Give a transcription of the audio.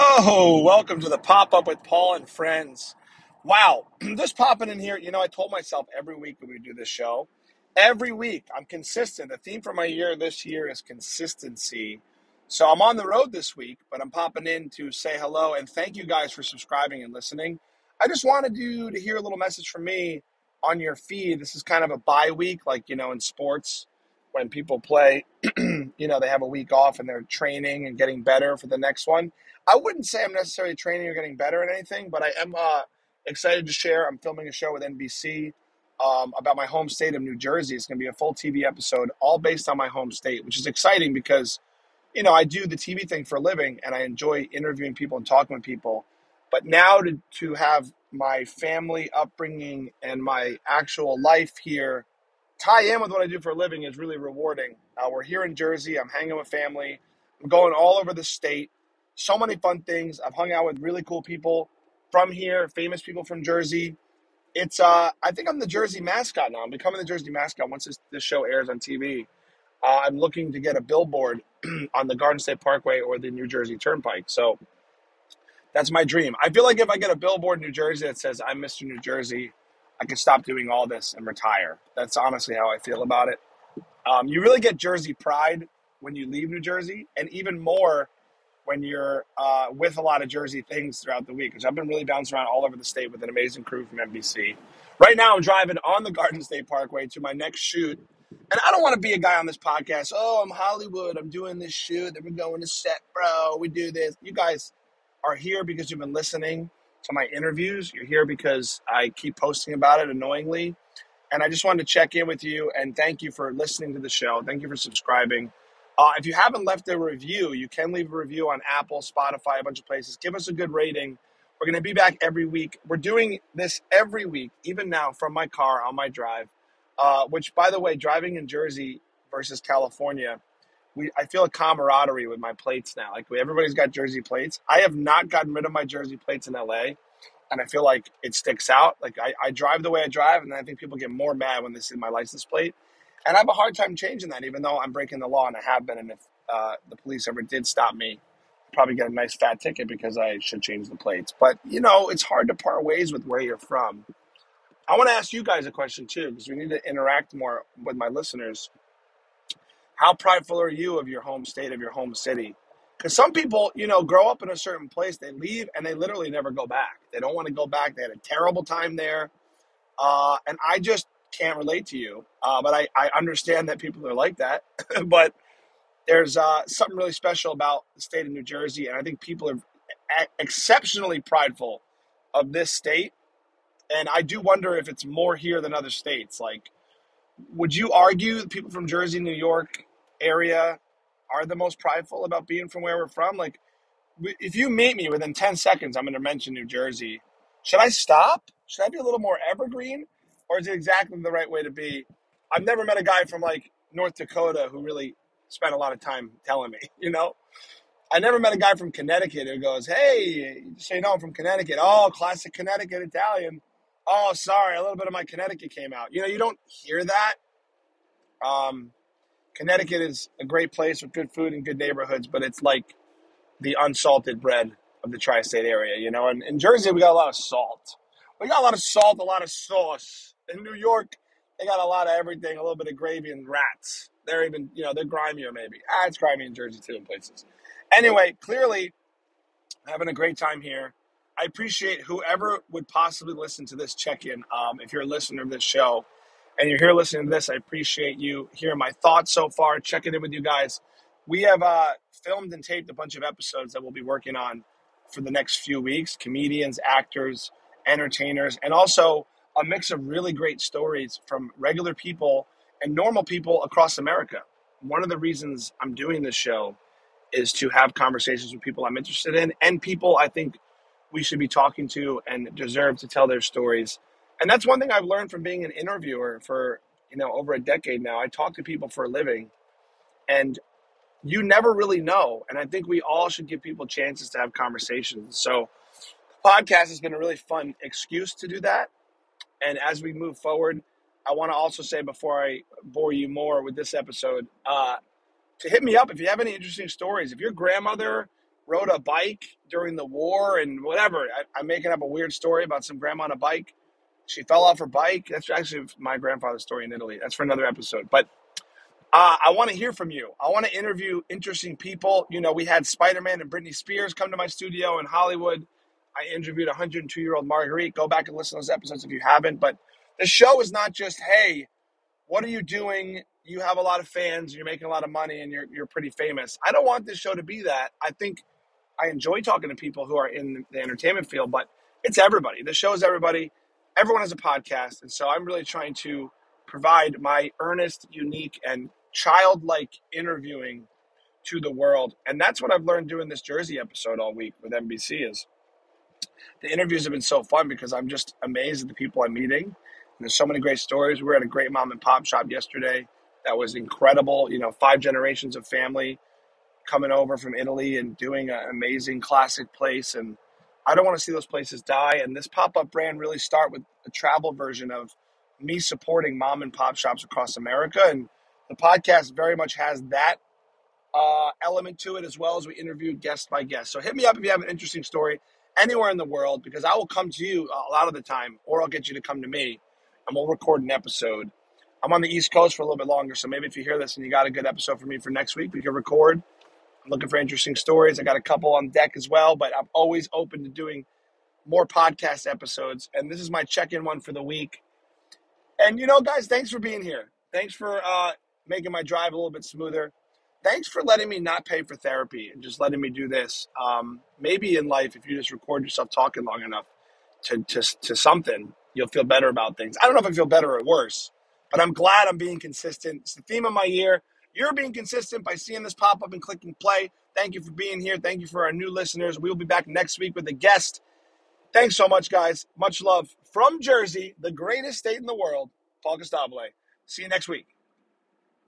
Oh, welcome to the pop up with Paul and friends. Wow, just popping in here. You know, I told myself every week that we do this show. Every week, I'm consistent. The theme for my year this year is consistency. So I'm on the road this week, but I'm popping in to say hello and thank you guys for subscribing and listening. I just wanted you to hear a little message from me on your feed. This is kind of a bye week, like, you know, in sports when people play you know, they have a week off and they're training and getting better for the next one. I wouldn't say I'm necessarily training or getting better at anything, but I am uh, excited to share. I'm filming a show with NBC um, about my home state of New Jersey. It's going to be a full TV episode, all based on my home state, which is exciting because, you know, I do the TV thing for a living and I enjoy interviewing people and talking with people. But now to, to have my family upbringing and my actual life here tie in with what I do for a living is really rewarding. Uh, we're here in Jersey. I'm hanging with family. I'm going all over the state. So many fun things. I've hung out with really cool people from here, famous people from Jersey. It's uh, I think I'm the Jersey mascot now. I'm becoming the Jersey mascot once this, this show airs on TV. Uh, I'm looking to get a billboard on the Garden State Parkway or the New Jersey Turnpike. So that's my dream. I feel like if I get a billboard in New Jersey that says I'm Mr. New Jersey, I could stop doing all this and retire. That's honestly how I feel about it. Um, you really get Jersey pride when you leave New Jersey, and even more when you're uh, with a lot of Jersey things throughout the week. Because I've been really bouncing around all over the state with an amazing crew from NBC. Right now, I'm driving on the Garden State Parkway to my next shoot. And I don't want to be a guy on this podcast. Oh, I'm Hollywood. I'm doing this shoot. Then we're going to set, bro. We do this. You guys are here because you've been listening to my interviews. You're here because I keep posting about it annoyingly. And I just wanted to check in with you and thank you for listening to the show. Thank you for subscribing. Uh, if you haven't left a review, you can leave a review on Apple, Spotify, a bunch of places. Give us a good rating. We're going to be back every week. We're doing this every week, even now from my car on my drive. Uh, which, by the way, driving in Jersey versus California, we I feel a camaraderie with my plates now. Like everybody's got Jersey plates. I have not gotten rid of my Jersey plates in LA and I feel like it sticks out. Like I, I drive the way I drive, and I think people get more mad when they see my license plate, and I have a hard time changing that, even though I'm breaking the law and I have been. And if uh, the police ever did stop me, I'd probably get a nice fat ticket because I should change the plates. But you know, it's hard to part ways with where you're from. I want to ask you guys a question too, because we need to interact more with my listeners. How prideful are you of your home state, of your home city? Because some people, you know, grow up in a certain place, they leave and they literally never go back. They don't want to go back. They had a terrible time there. Uh, and I just can't relate to you. Uh, but I, I understand that people are like that. but there's uh, something really special about the state of New Jersey. And I think people are exceptionally prideful of this state. And I do wonder if it's more here than other states. Like, would you argue people from Jersey, New York area are the most prideful about being from where we're from. Like, if you meet me within 10 seconds, I'm going to mention New Jersey. Should I stop? Should I be a little more evergreen? Or is it exactly the right way to be? I've never met a guy from like North Dakota who really spent a lot of time telling me, you know? I never met a guy from Connecticut who goes, Hey, so you know I'm from Connecticut. Oh, classic Connecticut Italian. Oh, sorry, a little bit of my Connecticut came out. You know, you don't hear that. Um, Connecticut is a great place with good food and good neighborhoods, but it's like the unsalted bread of the tri-state area, you know. And in Jersey, we got a lot of salt. We got a lot of salt, a lot of sauce. In New York, they got a lot of everything, a little bit of gravy and rats. They're even, you know, they're grimier maybe. Ah, it's grimy in Jersey too in places. Anyway, clearly having a great time here. I appreciate whoever would possibly listen to this check-in. Um, if you're a listener of this show, and you're here listening to this, I appreciate you hearing my thoughts so far, checking in with you guys. We have uh, filmed and taped a bunch of episodes that we'll be working on for the next few weeks comedians, actors, entertainers, and also a mix of really great stories from regular people and normal people across America. One of the reasons I'm doing this show is to have conversations with people I'm interested in and people I think we should be talking to and deserve to tell their stories and that's one thing I've learned from being an interviewer for you know over a decade now. I talk to people for a living, and you never really know. And I think we all should give people chances to have conversations. So, podcast has been a really fun excuse to do that. And as we move forward, I want to also say before I bore you more with this episode, uh, to hit me up if you have any interesting stories. If your grandmother rode a bike during the war and whatever. I, I'm making up a weird story about some grandma on a bike. She fell off her bike. That's actually my grandfather's story in Italy. That's for another episode. But uh, I want to hear from you. I want to interview interesting people. You know, we had Spider Man and Britney Spears come to my studio in Hollywood. I interviewed 102 year old Marguerite. Go back and listen to those episodes if you haven't. But the show is not just, hey, what are you doing? You have a lot of fans, you're making a lot of money, and you're, you're pretty famous. I don't want this show to be that. I think I enjoy talking to people who are in the entertainment field, but it's everybody. The show is everybody. Everyone has a podcast. And so I'm really trying to provide my earnest, unique, and childlike interviewing to the world. And that's what I've learned doing this Jersey episode all week with NBC is the interviews have been so fun because I'm just amazed at the people I'm meeting. And there's so many great stories. We were at a great mom and pop shop yesterday. That was incredible. You know, five generations of family coming over from Italy and doing an amazing classic place. And I don't want to see those places die. And this pop up brand really start with a travel version of me supporting mom and pop shops across America. And the podcast very much has that uh, element to it as well as we interviewed guest by guest. So hit me up if you have an interesting story anywhere in the world because I will come to you a lot of the time, or I'll get you to come to me and we'll record an episode. I'm on the East Coast for a little bit longer, so maybe if you hear this and you got a good episode for me for next week, we can record. I'm looking for interesting stories. I got a couple on deck as well, but I'm always open to doing more podcast episodes. And this is my check in one for the week. And you know, guys, thanks for being here. Thanks for uh, making my drive a little bit smoother. Thanks for letting me not pay for therapy and just letting me do this. Um, maybe in life, if you just record yourself talking long enough to, to, to something, you'll feel better about things. I don't know if I feel better or worse, but I'm glad I'm being consistent. It's the theme of my year. You're being consistent by seeing this pop up and clicking play. Thank you for being here. Thank you for our new listeners. We will be back next week with a guest. Thanks so much, guys. Much love from Jersey, the greatest state in the world, Paul Costabile. See you next week.